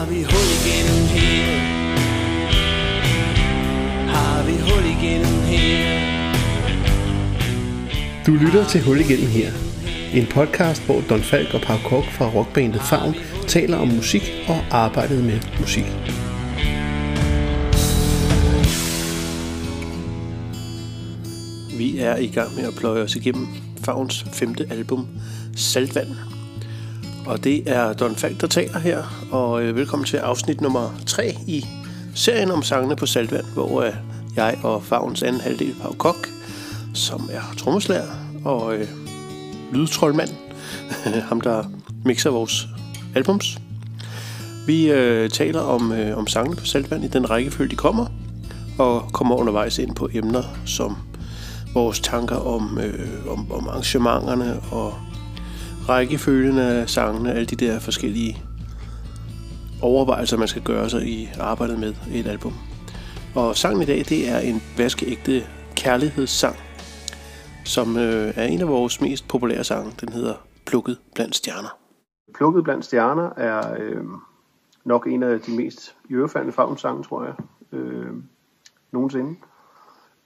Har vi hul igennem her? Har vi hul igennem her? Du lytter til Hul igennem her. En podcast, hvor Don Falk og Pau Kok fra rockbandet Favn taler om musik og arbejdet med musik. Vi er i gang med at pløje os igennem Favns femte album, Saltvand. Og det er Don Falk, der taler her, og øh, velkommen til afsnit nummer 3 i serien om sangene på Saltvand, hvor øh, jeg og Favns anden halvdel, Pau Kok, som er trommeslager og øh, lydtrollmand, ham der mixer vores albums. Vi øh, taler om, øh, om sangene på Saltvand i den rækkefølge, de kommer, og kommer undervejs ind på emner som vores tanker om, øh, om, om arrangementerne og rækkefølgen af sangene, alle de der forskellige overvejelser, man skal gøre sig i arbejdet med et album. Og sangen i dag, det er en vaskeægte kærlighedssang, som øh, er en af vores mest populære sange. Den hedder Plukket blandt stjerner. Plukket blandt stjerner er øh, nok en af de mest jøfaldende favnsange, tror jeg, øh, nogensinde.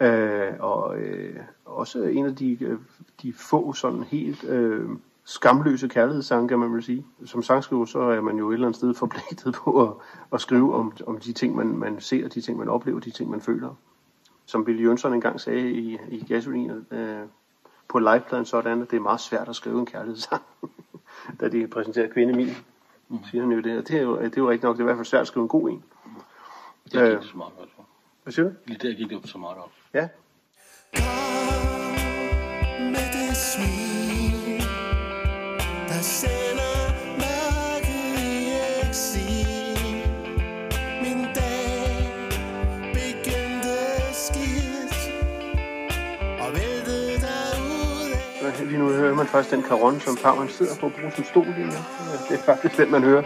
Øh, og øh, også en af de, øh, de få sådan helt øh, skamløse kærlighedssange, kan man vel sige. Som sangskriver, så er man jo et eller andet sted forpligtet på at, at skrive om, om de ting, man, man ser, de ting, man oplever, de ting, man føler. Som Billy Jønsson engang sagde i, i Gasolin, øh, på livepladen sådan, at det er meget svært at skrive en kærlighedssang. da de præsenterer kvinde min, siger han jo det. Det er jo, det er jo rigtigt nok, det er i hvert fald svært at skrive en god en. Det Øh. gik det så meget for. Hvad siger du? Lige der gik det så meget op. Ja. Lige nu hører man faktisk den karon, som farmand sidder på at bruge som stol lige nu. Det er faktisk den, man hører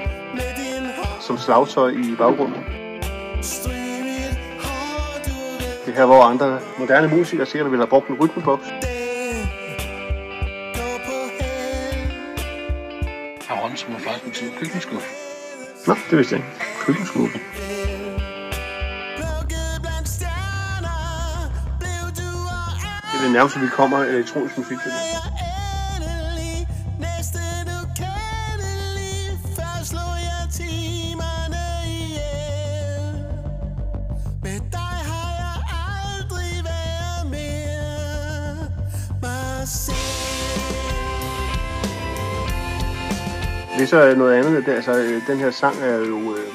som slagtøj i baggrunden. Det her, hvor andre moderne musikere sikkert ville have brugt en rytmeboks. det. Gå på held. Aron, som var faktisk betyder køkkenskuffe. Nå, det vidste jeg ikke. Køkkenskuffe. Og Det er det nærmeste, vi kommer elektronisk musik til. jeg Det er så noget andet. Det, altså, øh, den her sang er jo, øh,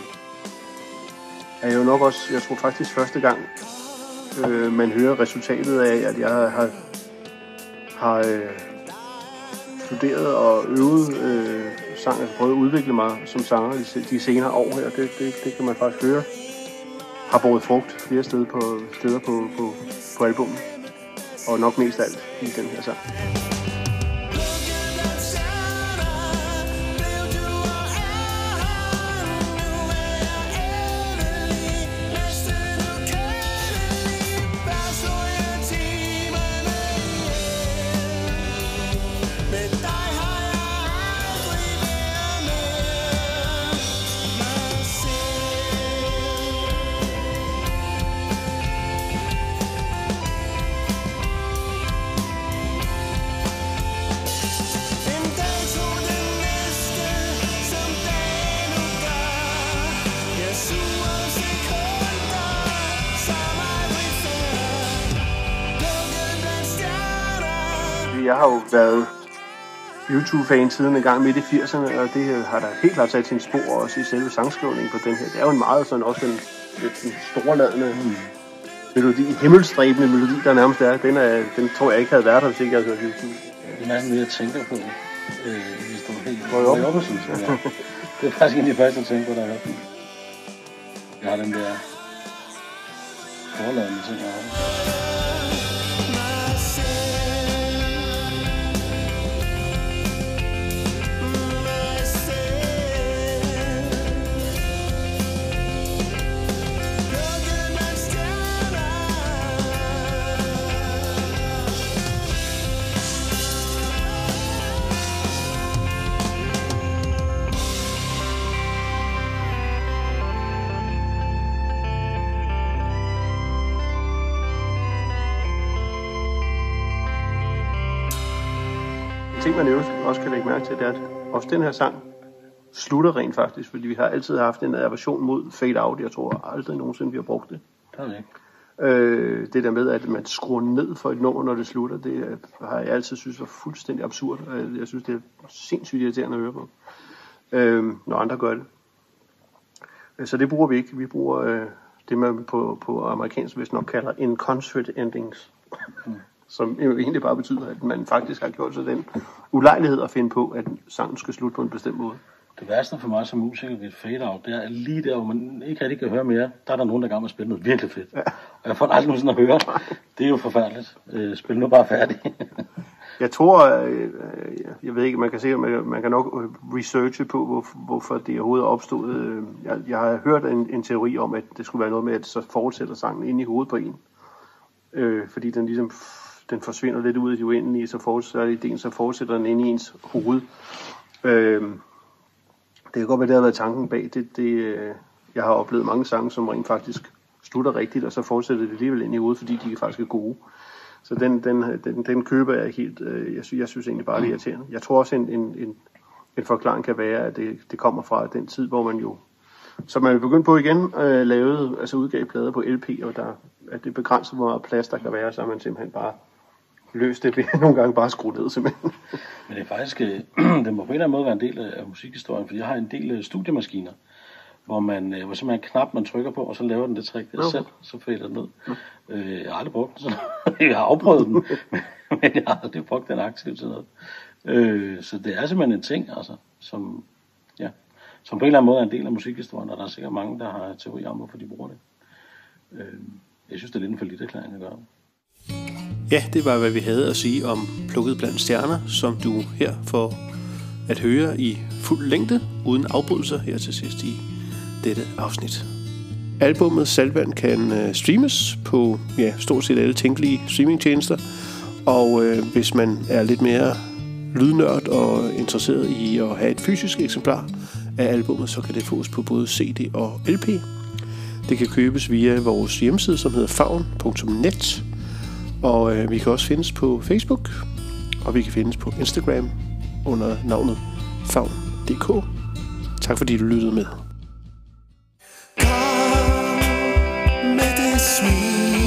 er jo nok også, jeg tror faktisk første gang, øh, man hører resultatet af, at jeg har, har øh, studeret og øvet øh, sang, altså prøvet at udvikle mig som sanger de, de senere år her. Det, det, det kan man faktisk høre. Har båret frugt flere steder på, steder på, på, på albumet. Og nok mest alt i den her sang. Jeg har jo været YouTube-fan siden en gang midt i 80'erne, og det har da helt klart sat sin spor også i selve sangskrivningen på den her. Det er jo en meget sådan også en, lidt en storladende melodi, himmelstræbende melodi, der nærmest er. Den, er, den tror jeg ikke havde været der, hvis ikke jeg havde hørt YouTube. Det er næsten det, jeg tænker på, øh, hvis du er helt Hvor er I oppe? præcis. Ja. Det er faktisk en af de første, jeg tænker på, der jeg den. Jeg har den der forladende ting, jeg har. Ting, man øvrigt også kan lægge mærke til, det er, at også den her sang slutter rent faktisk, fordi vi har altid haft en aversion mod fade out. Jeg tror aldrig nogensinde, vi har brugt det. Ikke. Øh, det der med, at man skruer ned for et nummer, når det slutter, det har jeg altid synes var fuldstændig absurd. Jeg, synes, det er sindssygt irriterende at høre på, øh, når andre gør det. Øh, Så det bruger vi ikke. Vi bruger øh, det, man på, på amerikansk vist nok kalder in concert endings. Som jo egentlig bare betyder, at man faktisk har gjort sig den ulejlighed at finde på, at sangen skal slutte på en bestemt måde. Det værste for mig som musiker ved et fade-out, det er lige der, hvor man ikke rigtig kan høre mere, der er der nogen, der er i gang med at spille noget virkelig fedt. Ja. Og jeg får aldrig nogensinde at høre. Det er jo forfærdeligt. Øh, spil nu bare færdig. Jeg tror, øh, øh, jeg ved ikke, man kan se, man, man kan nok researche på, hvor, hvorfor det overhovedet er opstået. Jeg, jeg har hørt en, en teori om, at det skulle være noget med, at så fortsætter sangen ind i hovedet på en. Øh, fordi den ligesom den forsvinder lidt ud i det uendelige, så fortsætter ideen, så fortsætter den ind i ens hoved. Øh, det kan godt være, det har været tanken bag det. det øh, jeg har oplevet mange sange, som rent faktisk slutter rigtigt, og så fortsætter det alligevel ind i hovedet, fordi de faktisk er gode. Så den, den, den, den køber jeg helt. Øh, Jeg synes, jeg synes egentlig bare, det er irriterende. Jeg tror også, en, en, en, en forklaring kan være, at det, det kommer fra den tid, hvor man jo, som man er begyndt på igen, øh, lavede, altså udgav plader på LP, og der, at det begrænser, hvor meget plads der kan være, så har man simpelthen bare løst det ved nogle gange bare at skrue ned simpelthen. Men det er faktisk, øh, det må på en eller anden måde være en del af musikhistorien, for jeg har en del øh, studiemaskiner, hvor man, øh, hvor simpelthen en knap, man trykker på, og så laver den det trick der selv, så fader den ned. Øh, jeg har aldrig brugt den sådan. jeg har afprøvet den, men, men jeg har aldrig brugt den aktivt til noget. Øh, så det er simpelthen en ting, altså, som, ja, som på en eller anden måde er en del af musikhistorien, og der er sikkert mange, der har teorier om, hvorfor de bruger det. Øh, jeg synes, det er lidt en for lidt erklæring at gøre. Ja, det var, hvad vi havde at sige om Plukket blandt stjerner, som du her får at høre i fuld længde, uden afbrydelser her til sidst i dette afsnit. Albummet Salvand kan øh, streames på ja, stort set alle tænkelige streamingtjenester, og øh, hvis man er lidt mere lydnørd og interesseret i at have et fysisk eksemplar af albummet, så kan det fås på både CD og LP. Det kan købes via vores hjemmeside, som hedder favn.net, og øh, vi kan også findes på Facebook, og vi kan findes på Instagram under navnet favn.dk. Tak fordi du lyttede med. Kom